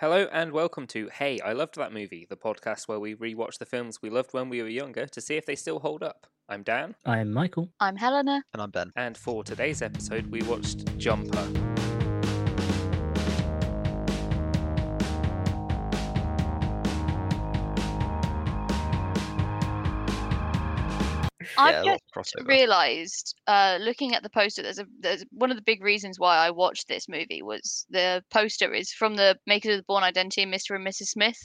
Hello and welcome to Hey, I Loved That Movie, the podcast where we rewatch the films we loved when we were younger to see if they still hold up. I'm Dan, I'm Michael. I'm Helena. And I'm Ben. and for today's episode, we watched Jumper. I've yeah, just lot of crossover. realised, uh, looking at the poster, there's a there's one of the big reasons why I watched this movie was the poster is from the makers of the Bourne Identity and Mr. and Mrs. Smith,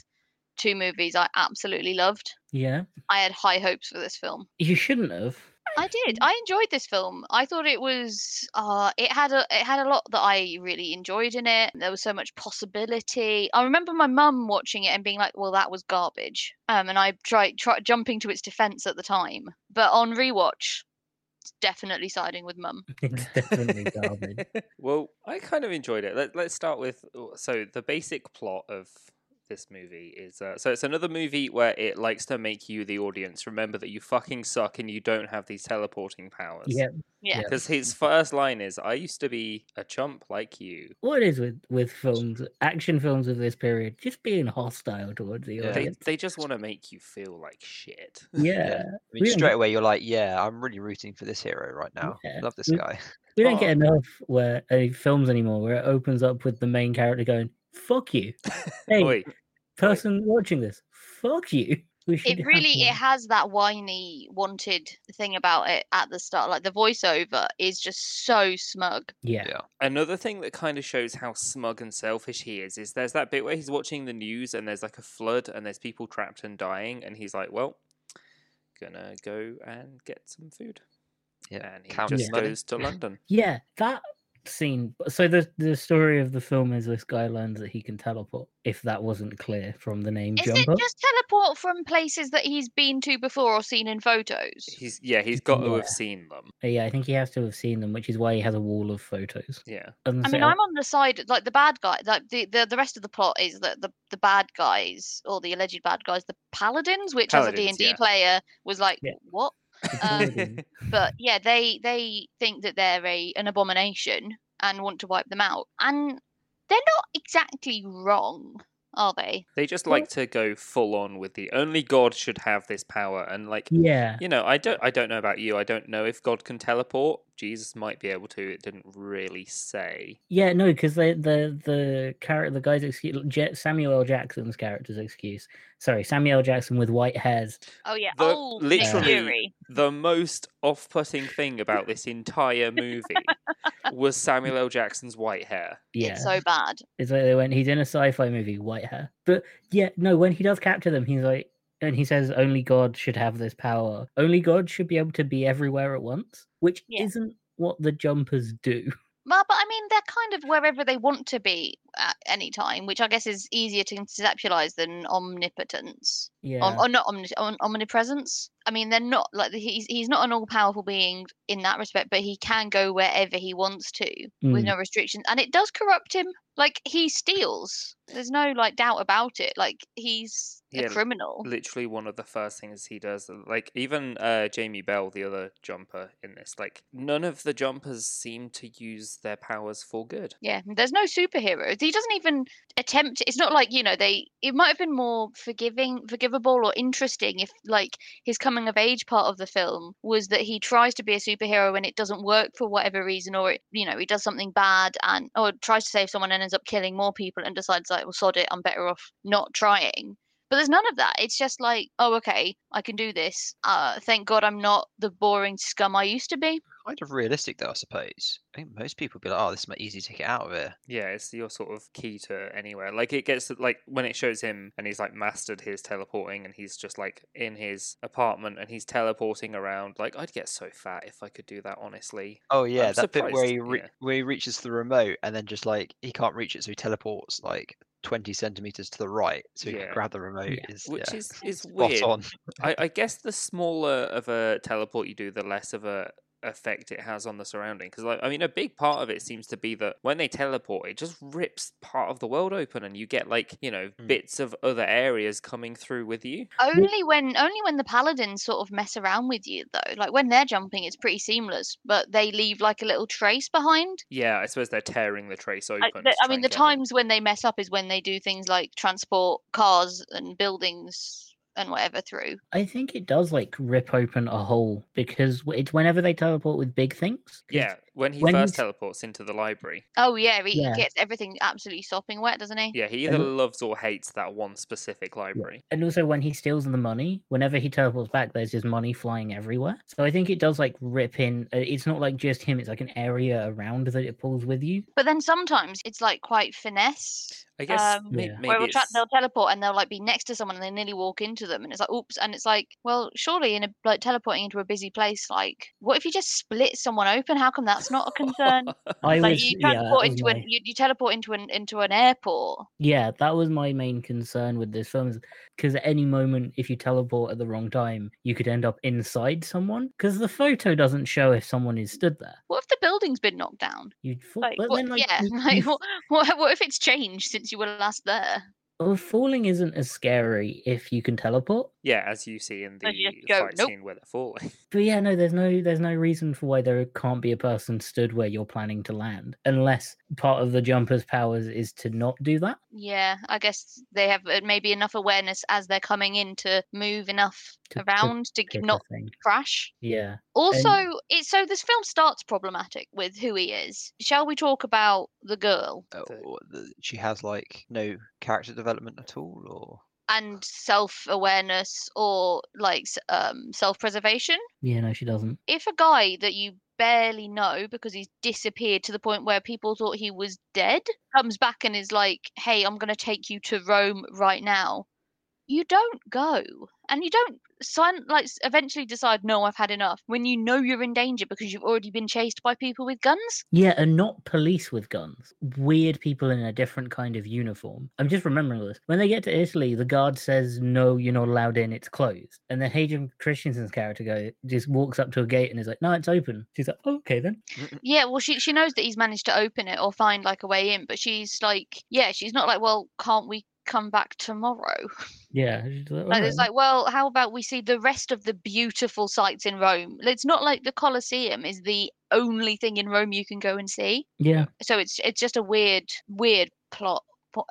two movies I absolutely loved. Yeah, I had high hopes for this film. you shouldn't have. I did. I enjoyed this film. I thought it was uh it had a it had a lot that I really enjoyed in it. There was so much possibility. I remember my mum watching it and being like, "Well, that was garbage." Um and I tried try, jumping to its defense at the time. But on rewatch, definitely siding with mum. It's definitely garbage. well, I kind of enjoyed it. Let, let's start with so the basic plot of this movie is uh, so it's another movie where it likes to make you the audience remember that you fucking suck and you don't have these teleporting powers. yeah, Yeah. Yeah. Because his first line is, "I used to be a chump like you." What is with with films, action films of this period, just being hostile towards the Yeah. They audience. they just want to make you feel like shit. Yeah, I mean, straight away you're like, yeah, I'm really rooting for this hero right now. Yeah, Love this we- guy. we don't get Oh. enough where uh, films anymore where it opens up with the main character going "fuck you," hey Oi, person watching this, "fuck you." It really it has that whiny wanted thing about it at the start. Like the voiceover is just so smug. yeah, Yeah. Another thing that kind of shows how smug and selfish he is is there's that bit where he's watching the news and there's like a flood and there's people trapped and dying and he's like, "Well, gonna go and get some food." Yeah. And he Count just his goes to London. yeah. That scene. So the the story of the film is this guy learns that he can teleport. If that wasn't clear from the name Is Jumper. it just teleport from places that he's been to before or seen in photos? He's yeah, he's got to have seen them. Uh, Yeah, I think he has to have seen them, which is why he has a wall of photos. Yeah. Doesn't I say mean, I'm on the side like the bad guy. Like the, the the rest of the plot is that the the bad guys or the alleged bad guys, the paladins, which as a D Paladins, and D player was like, Yeah. what? The um. But yeah, they they think that they're a an abomination and want to wipe them out, and they're not exactly wrong, are they? They just like to go full on with the only God should have this power and like yeah, you know, I don't I don't know about you. I don't know if God can teleport. Jesus might be able to. It didn't really say. yeah, no, because the the the character, the guy's excuse, Samuel Jackson's character's excuse. Sorry, Samuel L. Jackson with white hairs. Oh yeah, The- oh, old Nick literally- Fury. the most off-putting thing about this entire movie was Samuel L. Jackson's white hair. Yeah, It's so bad. it's like they went. He's in a sci-fi movie, white hair. But yeah, no, when he does capture them, he's like, and he says, "Only God should have this power. Only God should be able to be everywhere at once," which Yeah. isn't what the jumpers do. Well, but I mean, they're kind of wherever they want to be at any time, which I guess is easier to conceptualize than omnipotence. Yeah, Om- or not omni- om- omnipresence. I mean, they're not like he's he's not an all powerful being in that respect, but he can go wherever he wants to with Mm. no restrictions, and it does corrupt him. Like he steals. There's no like doubt about it. Like he's Yeah, a criminal. Literally one of the first things he does. Like even uh, Jamie Bell, the other jumper in this, like none of the jumpers seem to use their powers for good. Yeah, there's no superheroes. He doesn't even attempt. It's not like you know they. It might have been more forgiving, forgivable, or interesting if like his coming of age part of the film was that he tries to be a superhero and it doesn't work for whatever reason, or it, you know he does something bad and or tries to save someone and ends up killing more people and decides like, well, sod it, I'm better off not trying. But there's none of that. It's just like, oh, okay, I can do this. Uh, thank God I'm not the boring scum I used to be. Kind of realistic though, I suppose. I think most people would be like, oh, this is my easy ticket out of here. Yeah, it's your sort of key to anywhere. Like it gets like when it shows him and he's like mastered his teleporting and he's just like in his apartment and he's teleporting around. Like I'd get so fat if I could do that. Honestly, Oh yeah, I'm that bit where he re- yeah. where he reaches the remote and then just like he can't reach it, so he teleports like twenty centimeters to the right, so he Yeah. can grab the remote. Yeah. Is which yeah, is is weird. on. I, I guess the smaller of a teleport you do, the less of a effect it has on the surrounding. Because, like, I mean, a big part of it seems to be that when they teleport, it just rips part of the world open, and you get like you know Mm. bits of other areas coming through with you. Only when only when the paladins sort of mess around with you though. Like when they're jumping, it's pretty seamless, but they leave like a little trace behind. Yeah, I suppose they're tearing the trace open. I, the- I mean, the get them. times when they mess up is when they do things like transport cars and buildings and whatever through. I think it does like rip open a hole because it's whenever they teleport with big things. Yeah, when he when first he's- teleports into the library. Oh yeah, he, Yeah. gets everything absolutely sopping wet, doesn't he? Yeah, he either the- loves or hates that one specific library. And also when he steals the money, whenever he teleports back, there's just money flying everywhere. So I think it does like rip in. uh, It's not like just him; it's like an area around that it pulls with you. But then sometimes it's like quite finesse. I guess Um, may- Yeah. maybe where they'll, tra- they'll teleport and they'll like be next to someone and they nearly walk into them and it's like oops and it's like well surely in a like teleporting into a busy place like what if you just split someone open how come that's not a concern. I like was you transport was into my- an you, you teleport into an into an airport. Yeah, that was my main concern with this film because at any moment, if you teleport at the wrong time, you could end up inside someone? Because the photo doesn't show if someone is stood there. what if the building's been knocked down? You'd fall, like, but what, then, like, yeah you- like what, what, what if it's changed since you were last there? Well, falling isn't as scary if you can teleport. Yeah, as you see in the As go, fight "Nope." scene where they're falling. But yeah, no, there's no there's no reason for why there can't be a person stood where you're planning to land, unless part of the jumper's powers is to not do that. yeah i guess they have uh, maybe enough awareness as they're coming in to move enough To- to around to, Pick a not crash Yeah. Also, it so this film starts problematic with who he is. Shall we talk about the girl Oh, the, she has like no character development at all, or and self-awareness or like um self-preservation? Yeah, no, she doesn't. If a guy that you barely know because he's disappeared to the point where people thought he was dead comes back and is like, "Hey, I'm going to take you to Rome right now." You don't go. And you don't sign like eventually decide, "No, I've had enough." When you know you're in danger because you've already been chased by people with guns? Yeah, and not police with guns. Weird people in a different kind of uniform. I'm just remembering this. When they get to Italy, the guard says, "No, you're not allowed in. It's closed." And then Hayden Christensen's character go just walks up to a gate and is like, "No, it's open." She's like, oh, "Okay then." Yeah, well, she she knows that he's managed to open it or find like a way in, but she's like, yeah, she's not like, well, can't we come back tomorrow? Yeah. like, Like, it's like, well, how about we see the rest of the beautiful sights in Rome? It's not like the Colosseum is the only thing in Rome you can go and see. yeah. So it's it's just a weird weird plot.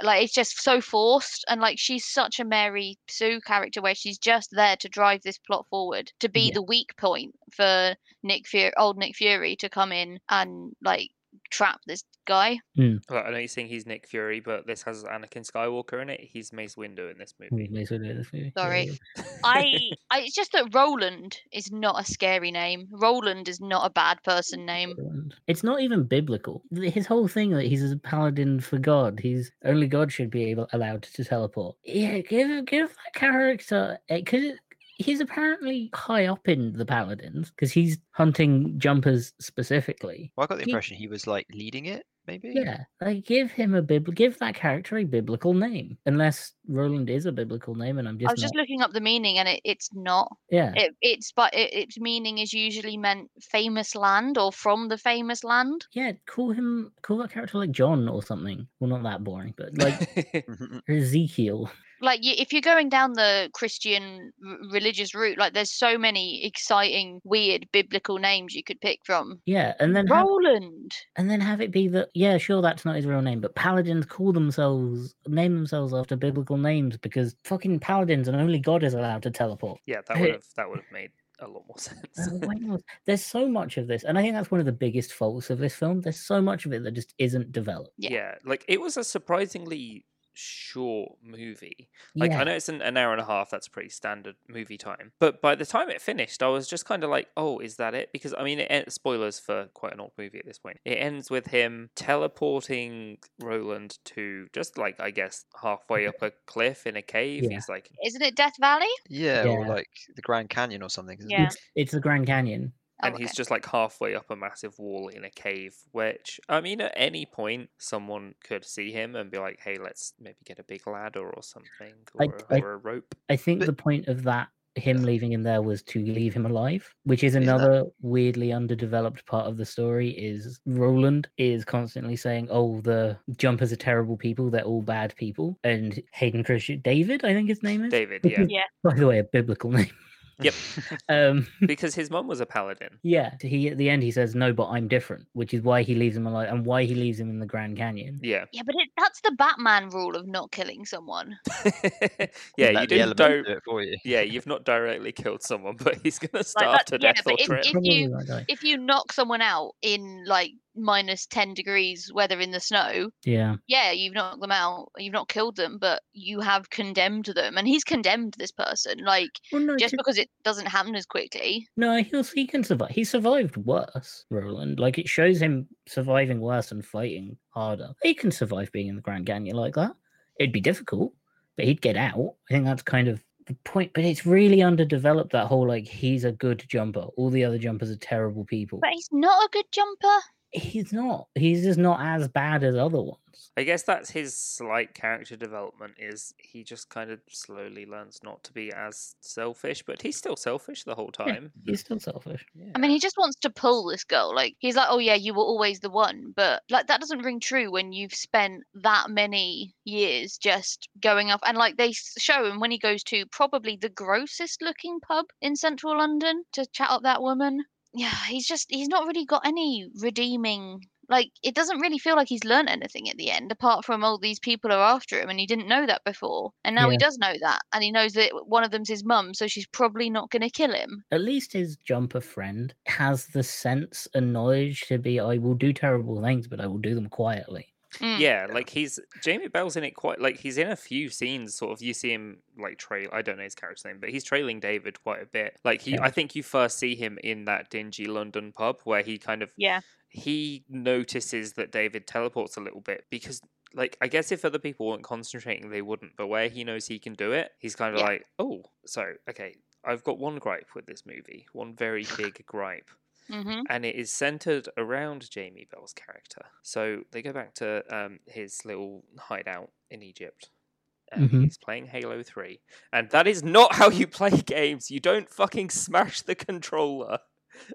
Like it's just so forced, and like she's such a Mary Sue character where she's just there to drive this plot forward, to be Yeah. the weak point for Nick Fury, old Nick Fury, to come in and like trap this guy. Hmm. Well, I know you're saying he's Nick Fury, but this has Anakin Skywalker in it. He's Mace Windu in this movie. Mace Windu in this movie. Sorry. I, I, it's just that Roland is not a scary name. Roland is not a bad person name. It's not even biblical. His whole thing that he's a paladin for God. He's only God should be able allowed to teleport. Yeah, give give that character eh, because he's apparently high up in the paladins because he's hunting jumpers specifically. well, I got the He- impression he was like leading it, maybe. Yeah, like give him a bib, give that character a biblical name. Unless Roland is a biblical name, and I'm just I was just looking up the meaning, and it, it's not. yeah. It, it's but it, its meaning is usually meant famous land or from the famous land. Yeah, call him, call that character like John or something. Well, not that boring, but like Ezekiel. Like if you're going down the Christian r- religious route, like there's so many exciting, weird biblical names you could pick from. Yeah, and then have, Roland. and then have it be that yeah, sure, that's not his real name, but paladins call themselves name themselves after biblical names because fucking paladins and only God is allowed to teleport. yeah, that would have that would have made a lot more sense. Oh Why not? There's so much of this, and I think that's one of the biggest faults of this film. There's so much of it that just isn't developed. Yeah. yeah. like it was a surprisingly short movie. Like yeah, I know it's an, an hour and a half. That's pretty standard movie time. But by the time it finished, I was just kind of like, "Oh, is that it?" Because I mean, it, en- spoilers for quite an old movie at this point. It ends with him teleporting Roland to just like I guess halfway up a cliff in a cave. Yeah. He's like, Isn't it Death Valley? Yeah, or like the Grand Canyon or something. isn't it? Yeah. it's, it's the Grand Canyon. Oh, and he's just like halfway up a massive wall in a cave which i mean at any point someone could see him and be like hey let's maybe get a big ladder or something or, I- or a rope I think But- the point of that him leaving him there was to leave him alive, which is that- another weirdly underdeveloped part of the story. Is Roland is constantly saying, "Oh, the jumpers are terrible people; they're all bad people," and Hayden Christian David, I think his name is. David, yeah. Yeah. By the way, a biblical name. Yep. Um, because his mom was a paladin. yeah, he at the end he says, "No, but I'm different," which is why he leaves him alive and why he leaves him in the Grand Canyon. Yeah. Yeah, but it, that's the Batman rule of not killing someone. yeah, you didn't don't do it for you. Yeah, you've not directly killed someone, but he's gonna starve that- to yeah, death or if- trip. if you- might. If you knock someone out in like minus 10 degrees weather in the snow, Yeah, yeah, you've knocked them out. You've not killed them, but you have condemned them. And he's condemned this person. Like, well, no, just to- because it doesn't happen as quickly. No, he'll he can survive. He survived worse, Roland. Like it shows him surviving worse and fighting harder. He can survive being in the Grand Canyon like that. It'd be difficult, but he'd get out. I think that's kind of the point. But it's really underdeveloped that whole like he's a good jumper. All the other jumpers are terrible people. But he's not a good jumper. He's not. He's just not as bad as other ones. I guess that's his slight character development is he just kind of slowly learns not to be as selfish, but he's still selfish the whole time. He's still selfish. I mean, he just wants to pull this girl. Like, he's like, oh, yeah, you were always the one. But, like, that doesn't ring true when you've spent that many years just going off. And, like, they show him when he goes to probably the grossest looking pub in central London to chat up that woman. Yeah, he's just, he's not really got any redeeming. Like, it doesn't really feel like he's learned anything at the end, apart from all these people are after him, and he didn't know that before. And now he does know that. And he knows that one of them's his mum, so she's probably not going to kill him. At least his jumper friend has the sense and knowledge to be. I will do terrible things, but I will do them quietly. Mm. Yeah, like he's Jamie Bell's in it quite like he's in a few scenes. Sort of, you see him like trail. I don't know his character's name, but he's trailing David quite a bit. Like he, Yeah. I think you first see him in that dingy London pub where he kind of Yeah. he notices that David teleports a little bit because like I guess if other people weren't concentrating they wouldn't but where he knows he can do it he's kind of Yeah. like oh so okay I've got one gripe with this movie one very big gripe hmm and it is centered around Jamie Bell's character. So they go back to um, his little hideout in Egypt and Mhm. he's playing Halo 3 and that is not how you play games. You don't fucking smash the controller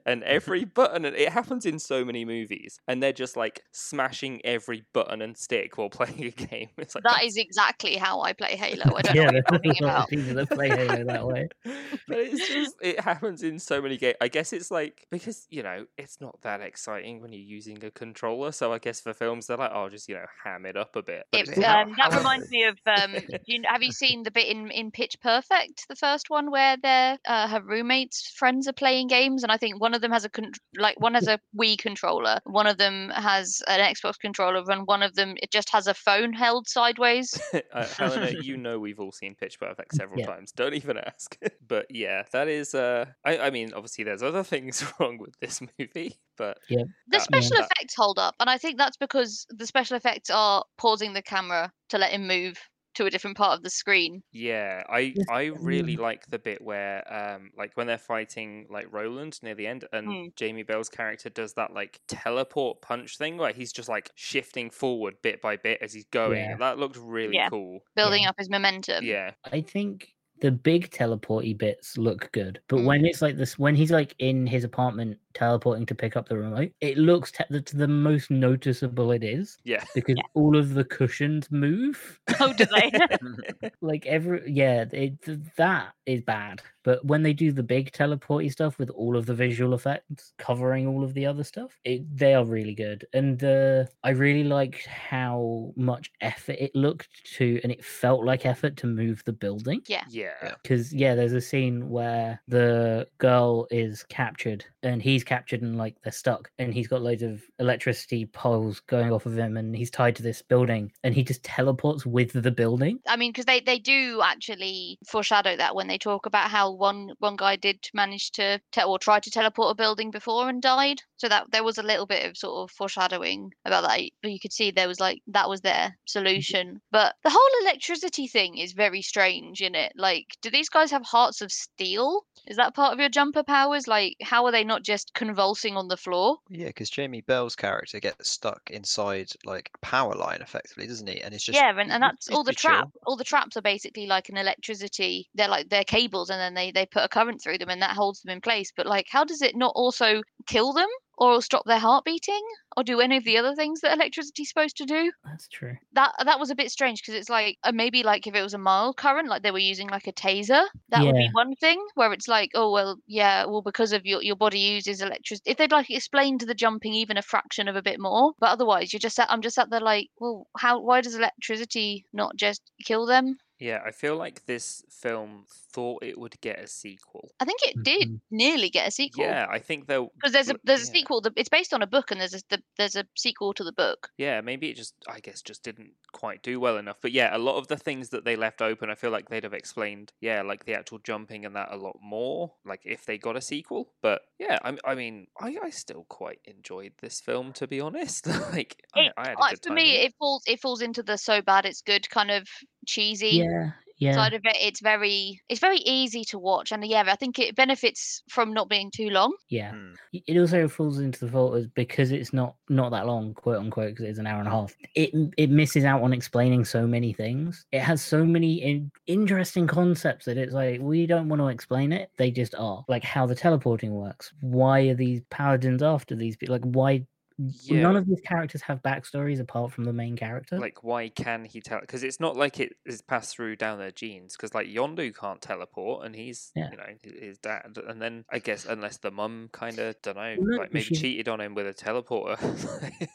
and every button and it happens in so many movies and they're just like smashing every button and stick while playing a game it's like That is exactly how I play Halo. I don't yeah, know what you're there's talking a lot about. people that play Halo that way. but it's just it happens in so many games i guess it's like because you know it's not that exciting when you're using a controller so i guess for films they're like oh just you know ham it up a bit But It, um, that reminds me of. Um, do you, have you seen the bit in, in Pitch Perfect, the first one, where their uh, her roommates' friends are playing games, and I think one of them has a con- like one has a Wii controller, one of them has an Xbox controller, and one of them it just has a phone held sideways. uh, Helena, you know we've all seen Pitch Perfect several Yeah. times. Don't even ask. but yeah, that is. Uh, I, I mean, obviously, there's other things wrong with this movie, but yeah. The special that- effects hold up, and I think that's because the special effects are pausing the camera to let him move to a different part of the screen. yeah, I I really like the bit where um like when they're fighting like Roland near the end, and Mm. Jamie Bell's character does that like teleport punch thing where he's just like shifting forward bit by bit as he's going. Yeah. That looked really Yeah. cool. Building Yeah. up his momentum. Yeah, I think the big teleporty bits look good, but Mm. when it's like this, when he's like in his apartment teleporting to pick up the remote, it looks te- the, the most noticeable it is yeah. because all of the cushions move. Oh, do they? like every yeah, it, that is bad. But when they do the big teleporty stuff with all of the visual effects covering all of the other stuff, it, they are really good. And uh, I really liked how much effort it looked to, and it felt like effort to move the building yeah. yeah. because yeah there's a scene where the girl is captured and he's captured and like they're stuck and he's got loads of electricity poles going off of him and he's tied to this building and he just teleports with the building I mean, because they, they do actually foreshadow that when they talk about how one one guy did manage to te- or try to teleport a building before and died. So that there was a little bit of sort of foreshadowing about that. But you could see there was like that was their solution. Mm-hmm. But the whole electricity thing is very strange in it. Like, do these guys have hearts of steel? Is that part of your jumper powers? Like, how are they not just convulsing on the floor? Yeah, because Jamie Bell's character gets stuck inside like power line, effectively, doesn't he? And it's just yeah, and, and that's all the trap. All the traps are basically like an electricity. They're like they're cables, and then they they put a current through them, and that holds them in place. But like, how does it not also kill them or stop their heart beating or do any of the other things that electricity's supposed to do? That's true. That that was a bit strange because it's like uh, maybe like if it was a mild current, like they were using like a taser, that would be one thing. Where it's like, oh well, yeah, well because of your your body uses electricity. If they'd like explained the jumping even a fraction of a bit more, but otherwise you're just sat, I'm just at there like, well, how why does electricity not just kill them? Yeah, I feel like this film thought it would get a sequel. I think it did Mhm. nearly get a sequel. Yeah, I think they'll. Because there's a but- there's a sequel. The, it's based on a book, and there's a the, there's a sequel to the book. Yeah, maybe it just, I guess, just didn't quite do well enough. But yeah, a lot of the things that they left open, I feel like they'd have explained, yeah, like the actual jumping and that a lot more, like if they got a sequel. But yeah, I, I mean, I, I still quite enjoyed this film, to be honest. like, It, I had a good for time. me, with it falls it falls into the so bad it's good kind of cheesy. Yeah, yeah. side of it it's very it's very easy to watch and yeah i think it benefits from not being too long Yeah. Mm. It also falls into the fault as because it's not not that long, quote unquote, because it's an hour and a half. It it misses out on explaining so many things. It has so many in, interesting concepts that it's like we don't want to explain it. They just are like how the teleporting works. Why are these paladins after these people? Like why? None of these characters have backstories apart from the main character. Like, why can he tell? Because it's not like it is passed through down their genes. Because like Yondu can't teleport, and he's Yeah. you know his dad. And then I guess unless the mum kind of don't know, no, like maybe she's- cheated on him with a teleporter.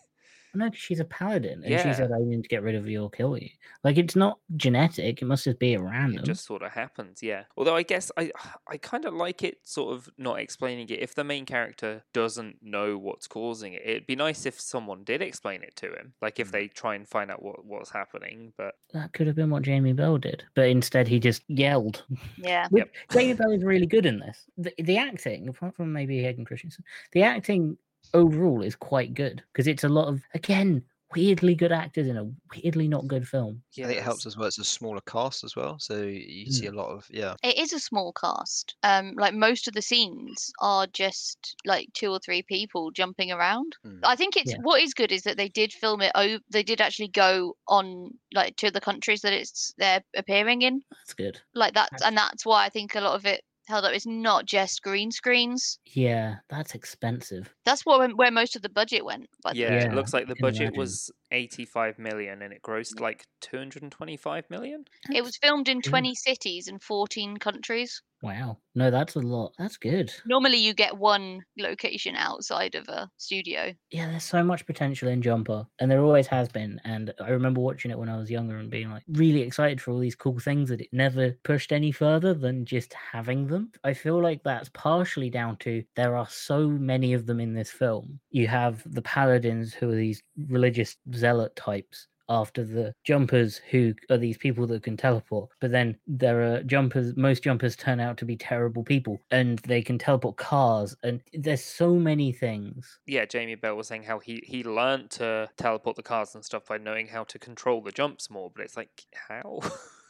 no, 'cause she's a paladin, and Yeah. she said, "I need to get rid of you or kill you." Like it's not genetic; it must just be at random. It just sort of happens, yeah. Although I guess I I kind of like it sort of not explaining it. If the main character doesn't know what's causing it, it'd be nice if someone did explain it to him. Like if Mm. they try and find out what what's happening. But That could have been what Jamie Bell did, but instead he just yelled. yeah Which Jamie Bell is really good in this. The, the acting, apart from maybe Hayden Christensen, the acting overall is quite good because it's a lot of again weirdly good actors in a weirdly not good film. yeah, I think it helps there's- as well. It's a smaller cast as well, so you see a lot of yeah. it is a small cast um like most of the scenes are just like two or three people jumping around Mm. i think it's Yeah. what is good is that they did film it oh they did actually go on like to the countries that it's they're appearing in That's good. like that's That's- and that's why i think a lot of it held up it's not just green screens. Yeah, that's expensive. that's what where most of the budget went by the Yeah, it looks like the budget was 85 million and it grossed like 225 million. it was filmed in mm. 20 cities and 14 countries wow. No, that's a lot. That's good. normally you get one location outside of a studio Yeah, there's so much potential in Jumper, and there always has been. And I remember watching it when I was younger and being like really excited for all these cool things that it never pushed any further than just having them. I feel like that's partially down to there are so many of them in this film. You have the paladins who are these religious zealot types after the jumpers who are these people that can teleport but then there are jumpers most jumpers turn out to be terrible people and they can teleport cars and there's so many things Yeah, Jamie Bell was saying how he he learned to teleport the cars and stuff by knowing how to control the jumps more, but it's like how?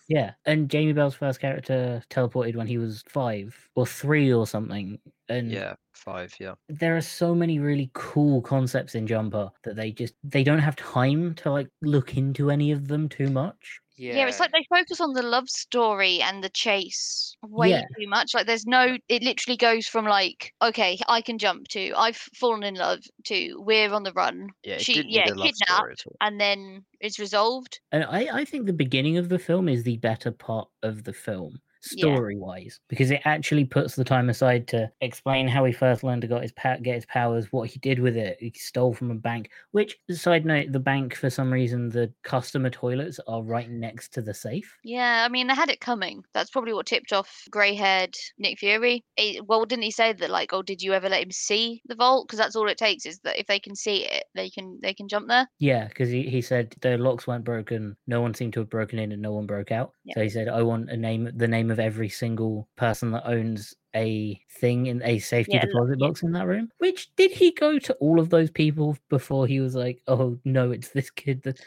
Yeah, and Jamie Bell's first character teleported when he was five or three or something. And Yeah, five. Yeah, there are so many really cool concepts in Jumper that they just they don't have time to like look into any of them too much. Yeah. yeah. it's like they focus on the love story and the chase way Yeah. too much. Like there's no it literally goes from like, okay, I can jump to I've fallen in love to we're on the run. yeah. She- yeah, need a love kidnapped. story at all. And then it's resolved. And I, I think the beginning of the film is the better part of the film, Yeah. Story wise, because it actually puts the time aside to explain how he first learned to got his pa- get his powers, what he did with it. He stole from a bank. Which side note, the bank for some reason the customer toilets are right next to the safe. Yeah, I mean they had it coming. That's probably what tipped off grey haired Nick Fury. It, well, didn't he say that like, oh, did you ever let him see the vault? Because that's all it takes is that if they can see it, they can they can jump there. Yeah, because he, he said the locks weren't broken, no one seemed to have broken in, and no one broke out. Yeah. So he said, I want a name, the name of every single person that owns a thing in a safety Yeah, deposit box in that room. Which did he go to all of those people before he was like, "Oh no, it's this kid." That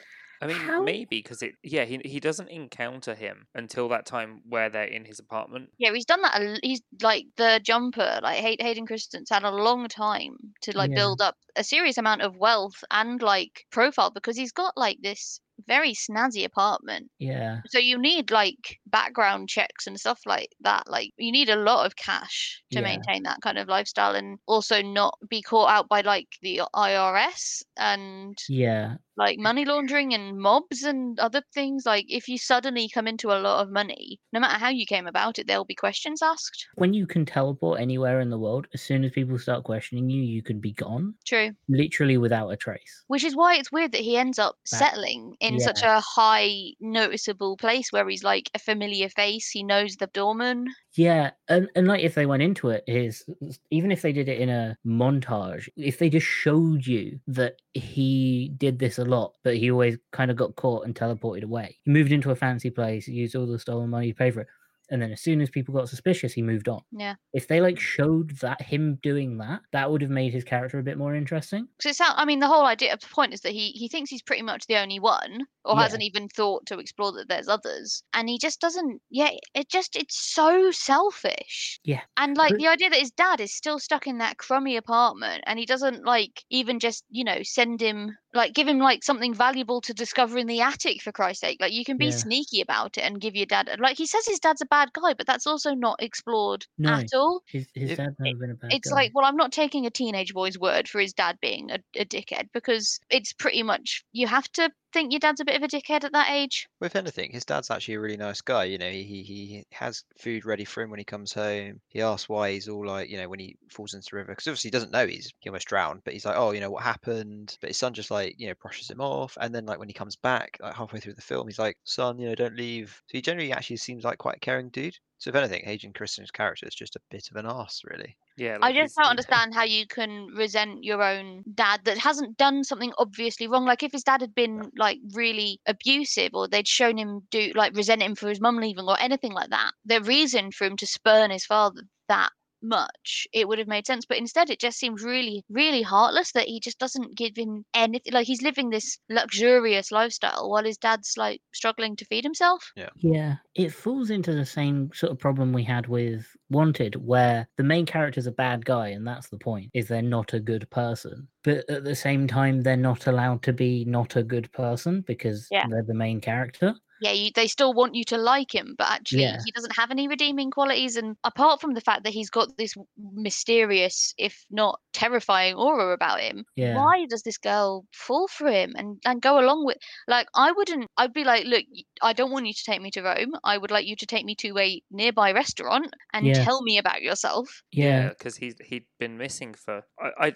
I mean, How- maybe because it. Yeah, he he doesn't encounter him until that time where they're in his apartment. Yeah, he's done that. He's like the jumper, like Hay- Hayden Christensen's had a long time to like Yeah. build up a serious amount of wealth and like profile because he's got like this very snazzy apartment. yeah, So you need like background checks and stuff like that. Like you need a lot of cash to Yeah. maintain that kind of lifestyle and also not be caught out by like the IRS and yeah, like mm. money laundering and mobs and other things. Like if you suddenly come into a lot of money, no matter how you came about it, there'll be questions asked. when you can teleport anywhere in the world, as soon as people start questioning you, you can be gone, True. literally without a trace. Which is why it's weird that he ends up Back- settling in such a high noticeable place where he's like a familiar face. He knows the doorman. Yeah, and, and like if they went into it, is even if they did it in a montage, if they just showed you that he did this a lot, but he always kind of got caught and teleported away. He moved into a fancy place, used all the stolen money to pay for it, and then as soon as people got suspicious, he moved on. Yeah. If they like showed that him doing that, that would have made his character a bit more interesting. Because it's I mean, the whole idea of the point is that he he thinks he's pretty much the only one, or Yeah. hasn't even thought to explore that there's others, and he just doesn't. Yeah, it just it's so selfish. Yeah. And like But- the idea that his dad is still stuck in that crummy apartment, and he doesn't like even just you know send him like give him like something valuable to discover in the attic for Christ's sake. Like you can be Yeah. sneaky about it and give your dad like he says his dad's a bad guy, but that's also not explored No. at all. His his If- dad's never been a bad It's guy. like, well, I'm not taking a teenage boy's word for his dad being a, a dickhead because it's pretty much you have to think your dad's a bit of a dickhead at that age. With anything, his dad's actually a really nice guy. You know, he he he has food ready for him when he comes home. He asks why he's all like, you know, when he falls into the river, because obviously he doesn't know he's he almost drowned, but he's like, oh, you know, what happened? But his son just like, you know, brushes him off, and then like when he comes back, like halfway through the film, he's like, son, you know, don't leave. So he generally actually seems like quite a caring dude. So if anything, Hayden Christensen's character is just a bit of an ass, really. Yeah, I just he's- don't understand how you can resent your own dad that hasn't done something obviously wrong. Like if his dad had been like really abusive or they'd shown him do like resent him for his mum leaving or anything like that, the reason for him to spurn his father that much, it would have made sense. But instead, it just seems really, really heartless that he just doesn't give him anything. Like he's living this luxurious lifestyle while his dad's like struggling to feed himself. Yeah, Yeah. it falls into the same sort of problem we had with Wanted, where the main character's a bad guy, and that's the point, is they're not a good person. But at the same time, they're not allowed to be not a good person because Yeah. they're the main character. Yeah, you, they still want you to like him, but actually Yeah. he doesn't have any redeeming qualities. And apart from the fact that he's got this mysterious, if not terrifying aura about him, Yeah. why does this girl fall for him and, and go along with? Like, I wouldn't. I'd be like, look, I don't want you to take me to Rome. I would like you to take me to a nearby restaurant and Yeah. tell me about yourself. Yeah. because he's he'd been missing for I, I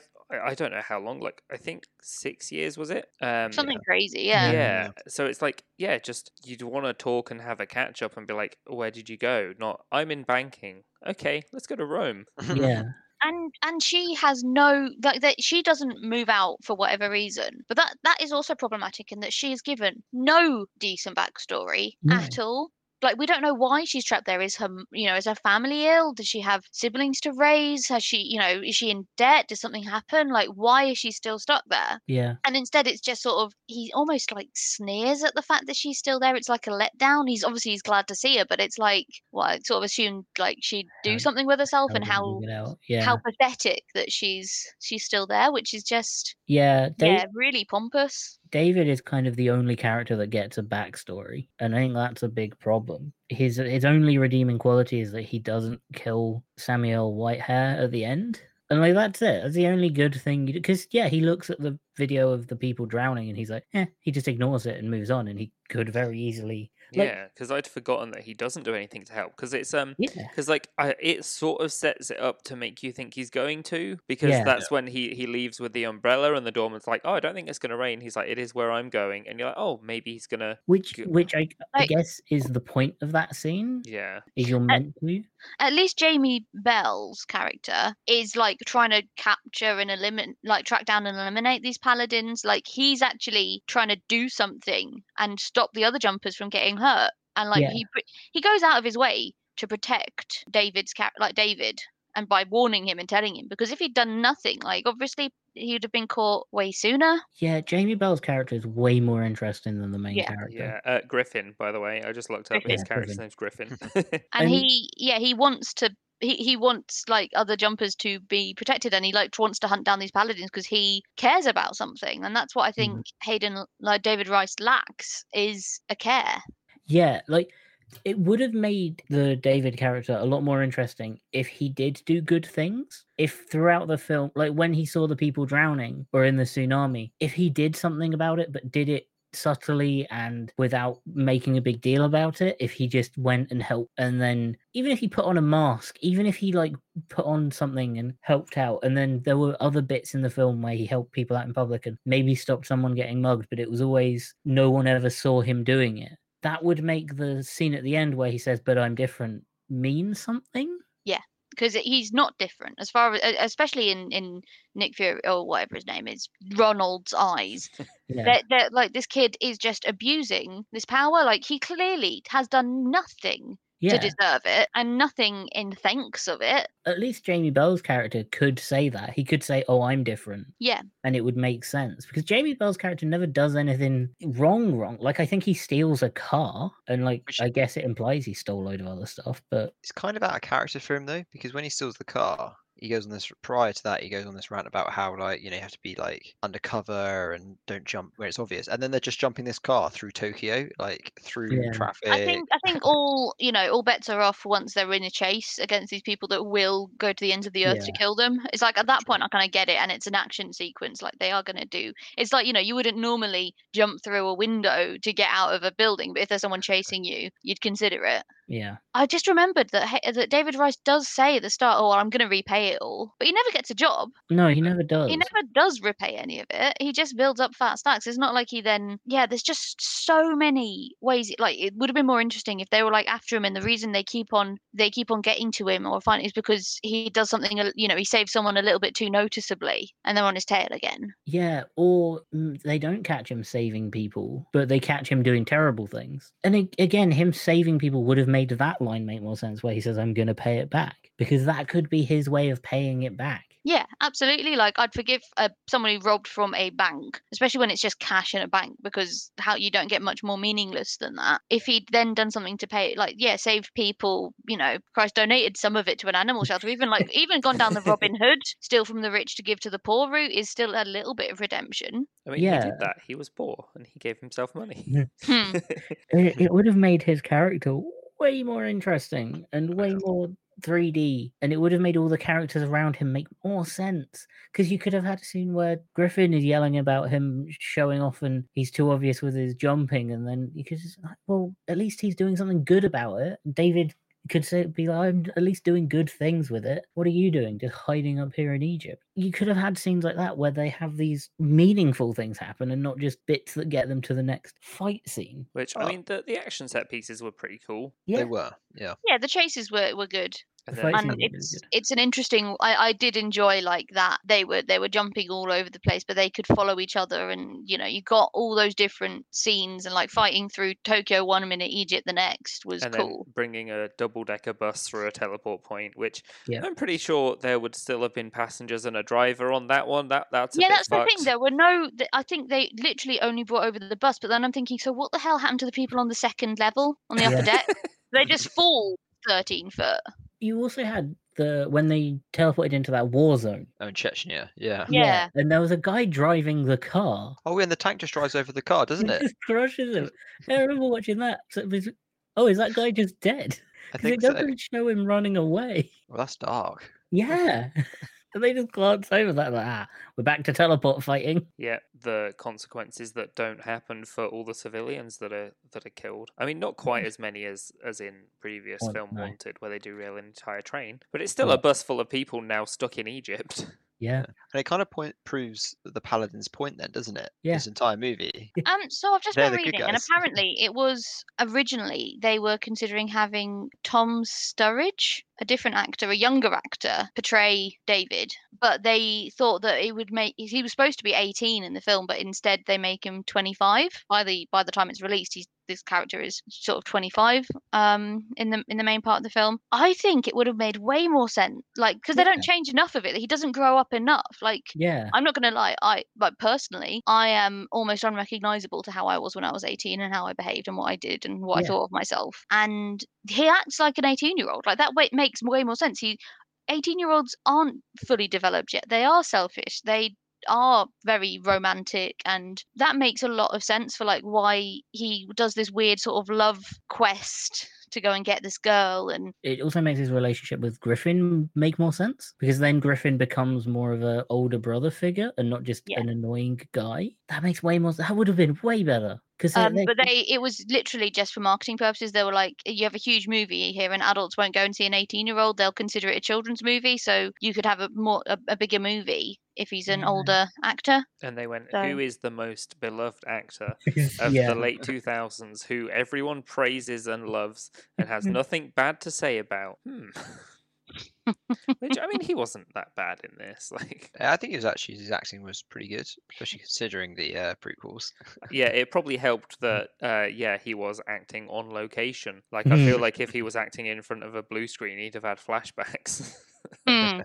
I don't know how long. Like I think six years was it? Um, Something crazy, Yeah. yeah. Yeah. So it's like, yeah, just you'd want to talk and have a catch up and be like, where did you go? Not, I'm in banking. Okay, let's go to Rome. Yeah. and and she has no like that she doesn't move out for whatever reason but that that is also problematic in that she is given no decent backstory No. at all like we don't know why she's trapped there. Is her you know is her family ill? Does she have siblings to raise? Has she you know is she in debt? Does something happen? Like why is she still stuck there? Yeah. and instead it's just sort of he almost like sneers at the fact that she's still there. It's like a letdown. He's obviously he's glad to see her but it's like well I sort of assumed like she'd do How- something with herself and did you how? Yeah. how pathetic that she's she's still there, which is just yeah. Dave, yeah, really pompous. David is kind of the only character that gets a backstory, and I think that's a big problem. His his only redeeming quality is that he doesn't kill Samuel Whitehair at the end, and like that's it. That's the only good thing. Because yeah, he looks at the video of the people drowning, and he's like, eh, he just ignores it and moves on, and he could very easily, Like- yeah, because I'd forgotten that he doesn't do anything to help. Because it's um, yeah, because like I, it sort of sets it up to make you think he's going to. Because Yeah. that's when he he leaves with the umbrella, and the doorman's like, oh, I don't think it's gonna rain. He's like, it is where I'm going, and you're like, oh, maybe he's gonna. which Good. which I, I guess is the point of that scene. Yeah, Is you're meant to. At least Jamie Bell's character is like trying to capture and eliminate, like track down and eliminate these paladins. Like he's actually trying to do something and stop the other jumpers from getting hurt. And like Yeah. he he goes out of his way to protect David's cat, like David, and by warning him and telling him. Because if he'd done nothing, like obviously he'd have been caught way sooner. Yeah, Jamie Bell's character is way more interesting than the main Yeah. character. Yeah, uh, Griffin. By the way, I just looked up. His Griffin. character's name's Griffin. and And- he yeah he wants to he, he wants like other jumpers to be protected and he like wants to hunt down these paladins because he cares about something and that's what i think hayden like david rice lacks is a care Yeah, like it would have made the David character a lot more interesting if he did do good things. If throughout the film, like when he saw the people drowning or in the tsunami, if he did something about it, but did it subtly and without making a big deal about it, if he just went and helped, and then even if he put on a mask, even if he like put on something and helped out, and then there were other bits in the film where he helped people out in public and maybe stopped someone getting mugged, but it was always no one ever saw him doing it that would make the scene at the end where he says but i'm different mean something? Yeah, because he's not different. As far as especially in in nick fury or whatever his name is ronald's eyes yeah. that that like this kid is just abusing this power. Like he clearly has done nothing yeah. to deserve it and nothing in thanks of it. At least jamie bell's character could say that. He could say oh i'm different yeah. and it would make sense because jamie bell's character never does anything wrong wrong. Like i think he steals a car and like Which- i guess it implies he stole a load of other stuff but It's kind of out of character for him though, because when he steals the car, he goes on this prior to that he goes on this rant about how like you know you have to be like undercover and don't jump where it's obvious and then they're just jumping this car through tokyo like through Yeah. traffic I think I think all you know all bets are off once they're in a chase against these people that will go to the ends of the earth to kill them. It's like at that point I kind of get it, and it's an action sequence like they are going to do. It's like you know you wouldn't normally jump through a window to get out of a building, but if there's someone chasing you, you'd consider it. Yeah I just remembered that that David Rice does say at the start, "Oh, well, I'm going to repay it all," but he never gets a job. no he never does He never does repay any of it. He just builds up fat stacks. It's not like he then, yeah. There's just so many ways. Like it would have been more interesting if they were like after him, and the reason they keep on they keep on getting to him or find is because he does something. You know, he saves someone a little bit too noticeably, and they're on his tail again. Yeah, or mm, they don't catch him saving people, but they catch him doing terrible things. And again, him saving people would have made that line make more sense where he says, I'm going to pay it back, because that could be his way of paying it back. Yeah, absolutely. Like I'd forgive uh, someone who robbed from a bank, especially when it's just cash in a bank, because how you don't get much more meaningless than that. If he'd then done something to pay, like yeah, saved people, you know, Christ donated some of it to an animal shelter, even like even gone down the Robin Hood, steal from the rich to give to the poor route is still a little bit of redemption. I mean, he Yeah. did that. He was poor and he gave himself money. Hmm. It, it would have made his character way more interesting and way more 3D, and it would have made all the characters around him make more sense. Because you could have had a scene where Griffin is yelling about him showing off and he's too obvious with his jumping, and then you could just, well, at least he's doing something good about it. David could say, be like, I'm at least doing good things with it. What are you doing? Just hiding up here in Egypt. You could have had scenes like that where they have these meaningful things happen and not just bits that get them to the next fight scene. Which I Oh. mean, the the action set pieces were pretty cool. Yeah. they were yeah Yeah, the chases were were good. And The then- fight and scenes were really it's it's an interesting I, I did enjoy like that. They were they were jumping all over the place but they could follow each other and you know you got all those different scenes and like fighting through tokyo one minute egypt the next was and cool. then bringing a double decker bus through a teleport point, which Yeah. I'm pretty sure there would still have been passengers and a driver on that one. That that's a yeah bit that's the thing. there were no i think they literally only brought over the bus but then i'm thinking so what the hell happened to the people on the second level on the upper Yeah. deck? They just fall 13 foot You also had the when they teleported into that war zone. oh in chechnya yeah Yeah. And there was a guy driving the car. oh and the tank just drives over the car doesn't He it just crushes him. I remember watching that. So it was, oh, is that guy just dead? i 'Cause it think so doesn't show him running away. well that's dark Yeah. and they just glance over that like, ah, we're back to teleport fighting. Yeah, the consequences that don't happen for all the civilians that are that are killed. I mean, not quite as many as as in previous Well, film no. Wanted, where they derail an entire train, but it's still Yeah. a bus full of people now stuck in Egypt. Yeah. and it kind of point proves the paladin's point then doesn't it Yeah. this entire movie Um, so I've just They're been reading, and apparently it was originally they were considering having Tom Sturridge, a different actor, a younger actor, portray David, but they thought that it would make he was supposed to be 18 in the film, but instead they make him 25. By the by the time it's released, he's this character is sort of 25 um in the in the main part of the film i think it would have made way more sense like because they don't change enough of it he doesn't grow up enough like Yeah. i'm not gonna lie i like personally i am almost unrecognizable to how i was when i was 18 and how i behaved and what i did and what i thought of myself and he acts like an 18 year old like that way makes way more sense he 18 year olds aren't fully developed yet they are selfish they are very romantic and that makes a lot of sense for like why he does this weird sort of love quest to go and get this girl and it also makes his relationship with Griffin make more sense because then Griffin becomes more of a older brother figure and not just Yeah. an annoying guy. That makes way more. That would have been way better because um, but they it was literally just for marketing purposes they were like you have a huge movie here and adults won't go and see an 18 year old they'll consider it a children's movie so you could have a more a, a bigger movie if he's an Yeah. older actor And they went, So- "Who is the most beloved actor of yeah, the late 2000s who everyone praises and loves and has nothing bad to say about?" Hmm. Which I mean, he wasn't that bad in this. Like, I think it was actually his acting was pretty good, especially considering the uh, prequels. yeah, it probably helped that. Uh, yeah, he was acting on location. Like, I feel like if he was acting in front of a blue screen, he'd have had flashbacks. Hmm.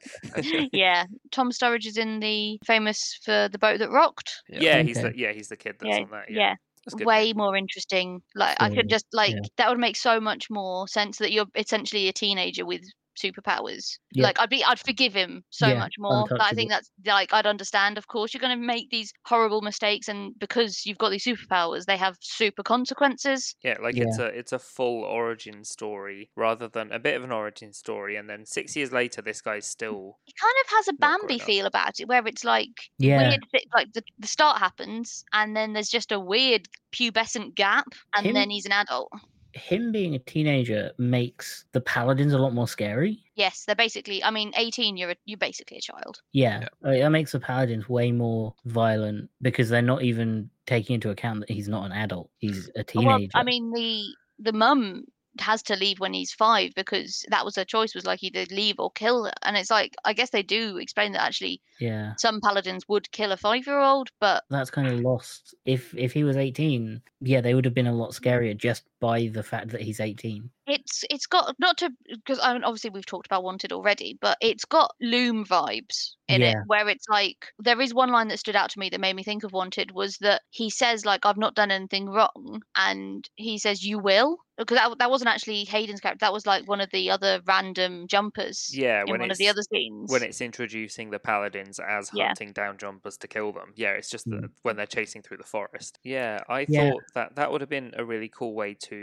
yeah tom sturridge is in the famous for the boat that rocked yeah, he's the yeah he's the kid that's yeah on that. Yeah, yeah That's good. Way more interesting. Like I could just like yeah. that would make so much more sense that you're essentially a teenager with superpowers. Yeah. Like I'd be I'd forgive him so Yeah, much more. But I think that's like I'd understand. Of course, you're going to make these horrible mistakes, and because you've got these superpowers, they have super consequences. Yeah, like it's a it's a full origin story rather than a bit of an origin story, and then six years later, this guy's mm, still It kind of has a Bambi feel about it, where it's like Yeah. weird. Like the the start happens, and then there's just a weird pubescent gap, and Him- then he's an adult. Him being a teenager makes the paladins a lot more scary. Yes, they're basically. I mean, 18. You're a, you're basically a child. Yeah, like, that makes the paladins way more violent because they're not even taking into account that he's not an adult; he's a teenager. Well, I mean, the the mum has to leave when he's five because that was her choice was like either leave or kill her. And it's like I guess they do explain that actually yeah, some paladins would kill a five year old, but that's kind of lost. If if he was eighteen, yeah, they would have been a lot scarier just by the fact that he's eighteen. it's it's got not to because I mean obviously we've talked about Wanted already, but it's got Loom vibes in it where it's like there is one line that stood out to me that made me think of Wanted was that he says like I've not done anything wrong and he says you will because that, that wasn't actually Hayden's character that was like one of the other random jumpers yeah in when one it's of the other scenes when it's introducing the paladins as Yeah. hunting down jumpers to kill them. Yeah, it's just Mm. that when they're chasing through the forest. Yeah, I Yeah. thought that that would have been a really cool way to.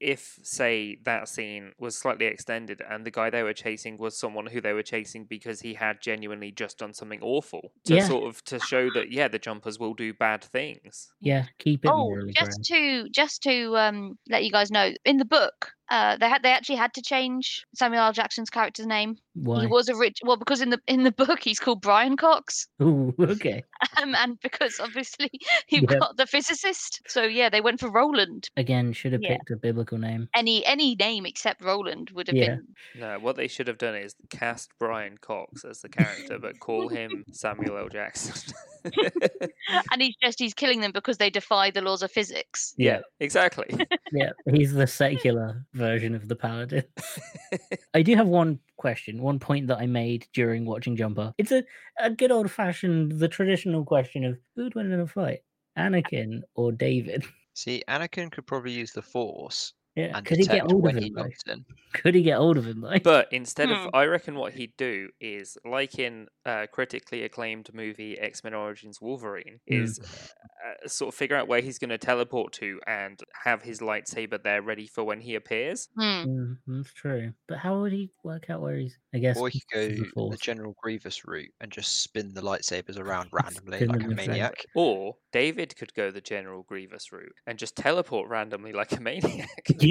If, say, that scene was slightly extended and the guy they were chasing was someone who they were chasing because he had genuinely just done something awful, to Yeah. sort of to show that yeah, the jumpers will do bad things. Yeah, keep it Oh, just grounded. to just to um let you guys know, in the book, uh, they had they actually had to change Samuel L. Jackson's character's name. Why? He was a rich well because in the in the book he's called Brian Cox, Ooh, okay. um, and because obviously you've Yeah. got the physicist. So yeah, they went for Roland. Again, should have Yeah. picked a biblical name. Any any name except Roland would have Yeah. been. No, what they should have done is cast Brian Cox as the character, but call him Samuel L. Jackson. And he's just he's killing them because they defy the laws of physics. yeah, exactly. Yeah, he's the secular version of the paladin. I do have one question, one point that I made during watching Jumper. It's a, a good old fashioned, the traditional question of who'd win in a fight, Anakin or David? See, Anakin could probably use the Force Yeah, could he get detect hold of him? Though? knocks in. Could he get hold of him? Though? But instead Hmm. of, I reckon what he'd do is, like in uh, critically acclaimed movie X Men Origins Wolverine, Mm. is uh, sort of figure out where he's going to teleport to and have his lightsaber there ready for when he appears. Hmm. Mm, that's true. But how would he work out where he's? I guess Or he could go the the General Grievous route and just spin the lightsabers around randomly Spin like a in front. maniac. Or David could go the General Grievous route and just teleport randomly like a maniac.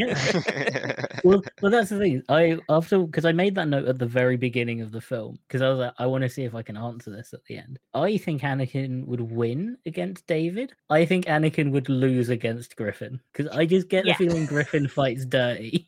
Yeah. well, well, that's the thing. I after because I made that note at the very beginning of the film because I was like, I want to see if I can answer this at the end. I think Anakin would win against David. I think Anakin would lose against Griffin because I just get Yeah. the feeling Griffin fights dirty.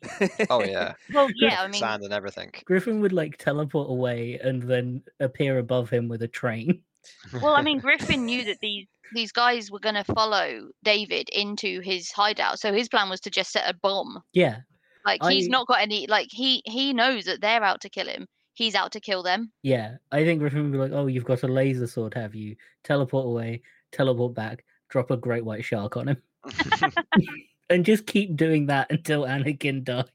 oh yeah, Well, yeah, I mean, sand and everything. Griffin would like teleport away and then appear above him with a train. Well, I mean, Griffin knew that these these guys were going to follow David into his hideout, so his plan was to just set a bomb. Yeah, Like he's I- not got any. Like he he knows that they're out to kill him. He's out to kill them. yeah. I think Griffin would be like, "Oh, you've got a laser sword, have you? Teleport away, teleport back, drop a great white shark on him, and just keep doing that until Anakin died."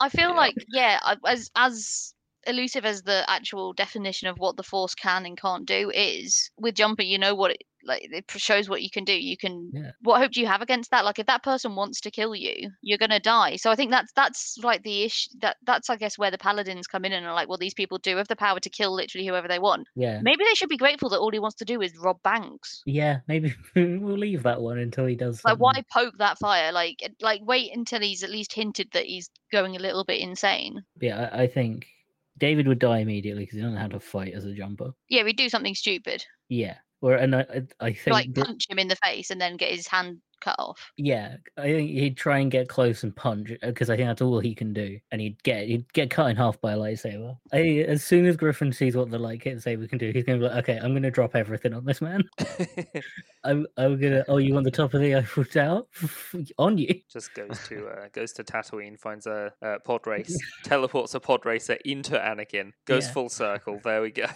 I feel Yeah. like yeah, as as elusive as the actual definition of what the force can and can't do is with jumper you know what it like it shows what you can do. You can Yeah. what hope do you have against that? Like if that person wants to kill you you're gonna die. So i think that's that's like the issue that that's i guess where the paladins come in and are like well these people do have the power to kill literally whoever they want. Yeah, maybe they should be grateful that all he wants to do is rob banks. Yeah. Maybe we'll leave that one until he does. like why poke that fire? Like like wait until he's at least hinted that he's going a little bit insane. Yeah, I, I think David would die immediately because he doesn't know how to fight as a jumper. yeah he'd do something stupid Yeah, or and I, I- I think like punch him in the face and then get his hand cut off. Yeah, I think he'd try and get close and punch because I think that's all he can do, and he'd get he'd get cut in half by a lightsaber. I, as soon as Griffin sees what the lightsaber can do, he's gonna be like, "Okay, I'm gonna drop everything on this man. I'm I'm gonna. Oh, you want the top of the Eiffel Tower? on you? Just goes to uh, goes to Tatooine, finds a uh, pod race, teleports a pod racer into Anakin, goes Yeah. full circle. There we go.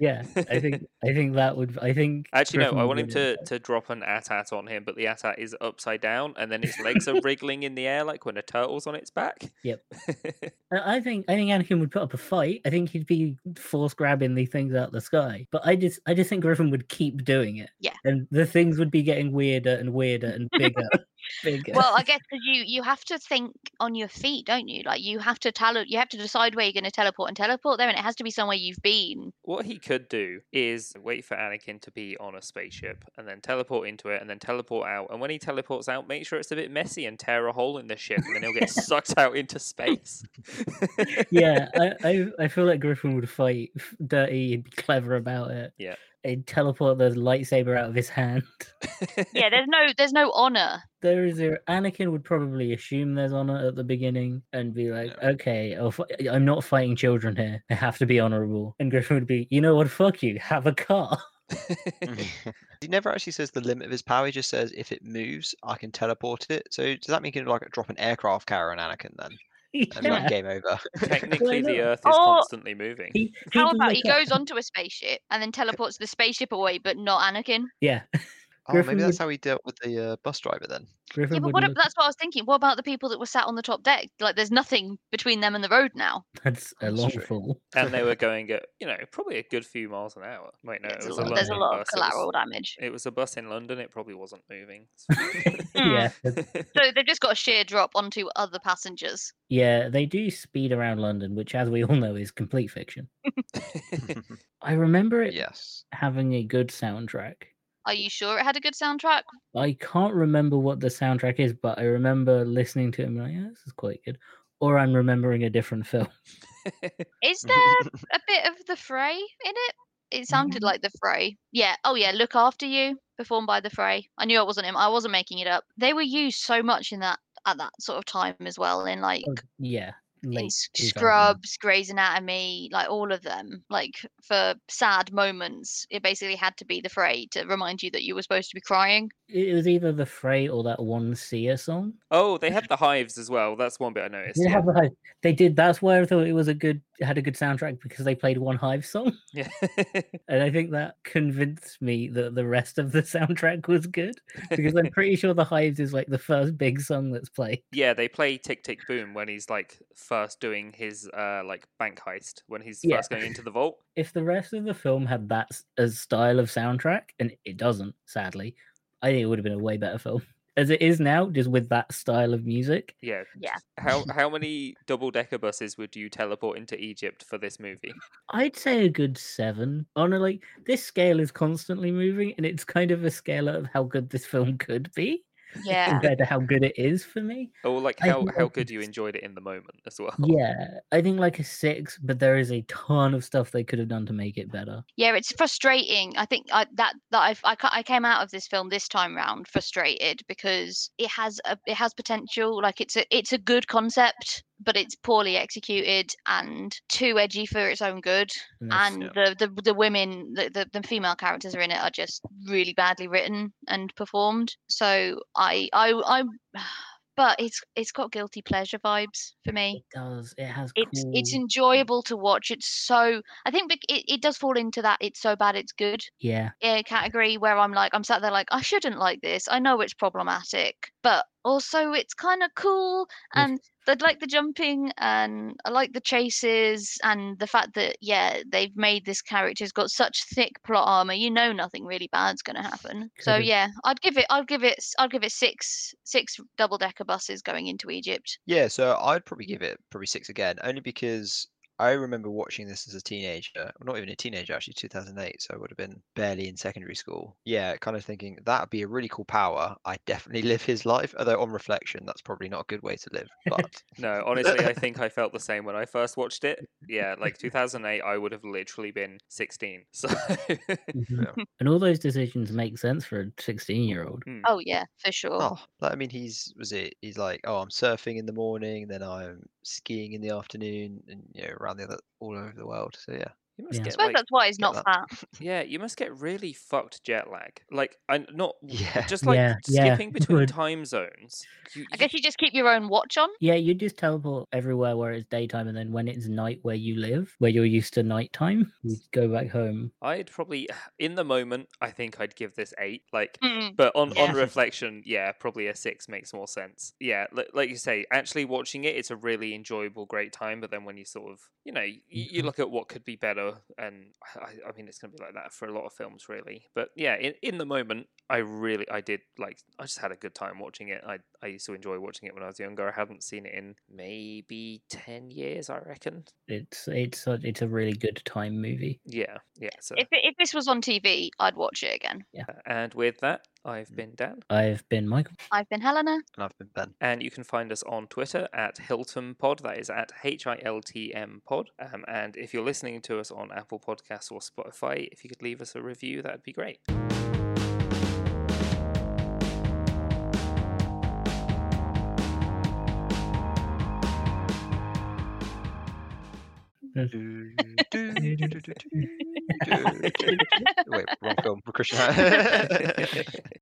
Yeah, I think I think that would. I think Actually, no. I want him to, to drop an AT-AT on him, but the AT-AT is upside down, and then its legs are wriggling in the air like when a turtle's on its back. Yep. I I think I think Anakin would put up a fight. I think he'd be force grabbing the things out the sky. But I just I just think Griffin would keep doing it. Yeah. And the things would be getting weirder and weirder and bigger, bigger. Well, I guess 'cause you you have to think on your feet, don't you? Like you have to tell you have to decide where you're going to teleport and teleport there, and it has to be somewhere you've been. What he could do is wait for Anakin to be on a spaceship and then teleport into it and then teleport out. And when he teleports out, make sure it's a bit messy and tear a hole in the ship and then he'll get sucked out into space. yeah, I, I I feel like Griffin would fight dirty and be clever about it. Yeah. He'd teleport the lightsaber out of his hand. Yeah, there's no there's no honor. There is a Anakin would probably assume there's honor at the beginning and be like, okay, I'll fi- I'm not fighting children here. I have to be honorable. And Griffin would be, you know what? Fuck you. Have a car. he never actually says the limit of his power. He just says if it moves, I can teleport it. So does that mean he can like drop an aircraft carrier on Anakin then? And Yeah. like game over. Technically, the? Earth is Or- constantly moving. He, How he'd about he look up- goes onto a spaceship and then teleports the spaceship away, but not Anakin? Yeah. Oh, Griffin maybe that's would- how he dealt with the uh, bus driver then. Griffin Yeah, but would what, ab- look- that's what I was thinking. What about the people that were sat on the top deck? Like, there's nothing between them and the road now. That's a That's long true. fall. and they were going at, you know, probably a good few miles an hour. Wait, no, There's, it a was lot, a there's a London lot of bus. It was- collateral damage. It was a bus in London. It probably wasn't moving. Yeah. So they've just got a sheer drop onto other passengers. Yeah, they do speed around London, which, as we all know, is complete fiction. I remember it yes. having a good soundtrack. Are you sure it had a good soundtrack? I can't remember what the soundtrack is, but I remember listening to it and being like, yeah, this is quite good. Or I'm remembering a different film. Is there a bit of the fray in it? It sounded Mm. like the fray. Yeah. Oh yeah. Look after you, performed by the fray. I knew it wasn't him. I wasn't making it up. They were used so much in that at that sort of time as well. In like Oh, yeah. In Late S- 2000s. Scrubs, Grey's Anatomy, like all of them. Like for sad moments, it basically had to be the fray to remind you that you were supposed to be crying. It was either the Fray or that one Sia song. oh, they had the hives as well. That's one bit I noticed. They, Yeah. have the Hive. they did. That's why I thought it was a good, had a good soundtrack because they played one Hive song, yeah. and I think that convinced me that the rest of the soundtrack was good because I'm pretty sure the Hives is like the first big song that's played. Yeah, they play Tick Tick Boom when he's like first doing his uh like bank heist when he's Yeah. first going into the vault. If the rest of the film had that as style of soundtrack, and it doesn't, sadly, I think it would have been a way better film. As it is now, just with that style of music, Yeah. Yeah. How how many double decker buses would you teleport into Egypt for this movie? I'd say a good seven. Honestly, this scale is constantly moving, and it's kind of a scale of how good this film could be Yeah. compared to how good it is for me. Oh, or like how how like good you enjoyed it in the moment as well. Yeah, I think like a six, but there is a ton of stuff they could have done to make it better. Yeah, it's frustrating. I think I, that that I've, I I came out of this film this time round frustrated because it has a it has potential. Like it's a it's a good concept, but it's poorly executed and too edgy for its own good. That's- And Yeah. the, the the women, the, the the female characters are in it are just really badly written and performed. So I I I. But it's it's got guilty pleasure vibes for me it does. It has. it's it's enjoyable to watch. It's so I think it, it does fall into that it's so bad it's good Yeah. Yeah. category where I'm like I'm sat there like I shouldn't like this. I know it's problematic, but also it's kind of cool Yes. and I like the jumping and I like the chases and the fact that yeah they've made this character's got such thick plot armor. You know nothing really bad's gonna happen. So Could've- yeah, I'd give it I'd give it I'd give it six six double decker buses going into Egypt. Yeah, so I'd probably give it probably six again, only because I remember watching this as a teenager. Well, not even a teenager, actually, 2008. So I would have been barely in secondary school. Yeah, kind of thinking that would be a really cool power. I'd definitely live his life. Although on reflection, that's probably not a good way to live. But No, honestly, I think I felt the same when I first watched it. Yeah, like 2008, I would have literally been 16. So Mhm. And all those decisions make sense for a 16 year old. Oh yeah, for sure. oh, like, I mean, he's was it? He's like, oh, I'm surfing in the morning, then I'm skiing in the afternoon, and you know, around the other all over the world. So yeah, you must Yeah. I suppose like, that's why he's not that. fat. yeah, you must get really fucked jet lag. Like, I'm not yeah. just like Yeah, yeah, skipping between time zones. You, I you- guess you just keep your own watch on. Yeah, you just teleport everywhere where it's daytime, and then when it's night where you live, where you're used to nighttime, you go back home. I'd probably, in the moment, I think I'd give this eight. Like, Mm. But on, Yeah. on reflection, yeah, probably a six makes more sense. Yeah, li- like you say, actually watching it, it's a really enjoyable, great time. But then when you sort of, you know, you, you Mhm. look at what could be better, and I, I mean, it's going to be like that for a lot of films, really. But yeah, in, in the moment, I really, I did like, I just had a good time watching it. I, I used to enjoy watching it when I was younger. I haven't seen it in maybe 10 years, I reckon. It's it's a, it's a really good time movie. Yeah, yeah. So, If if this was on TV, I'd watch it again. uh, and with that, I've been Dan. I've been Michael. I've been Helena. and I've been Ben. And you can find us on Twitter at HiltM Pod. That is at H I L T M Pod. Um, and if you're listening to us on Apple Podcasts or Spotify, if you could leave us a review, that'd be great. Wait, wrong film. For Christian.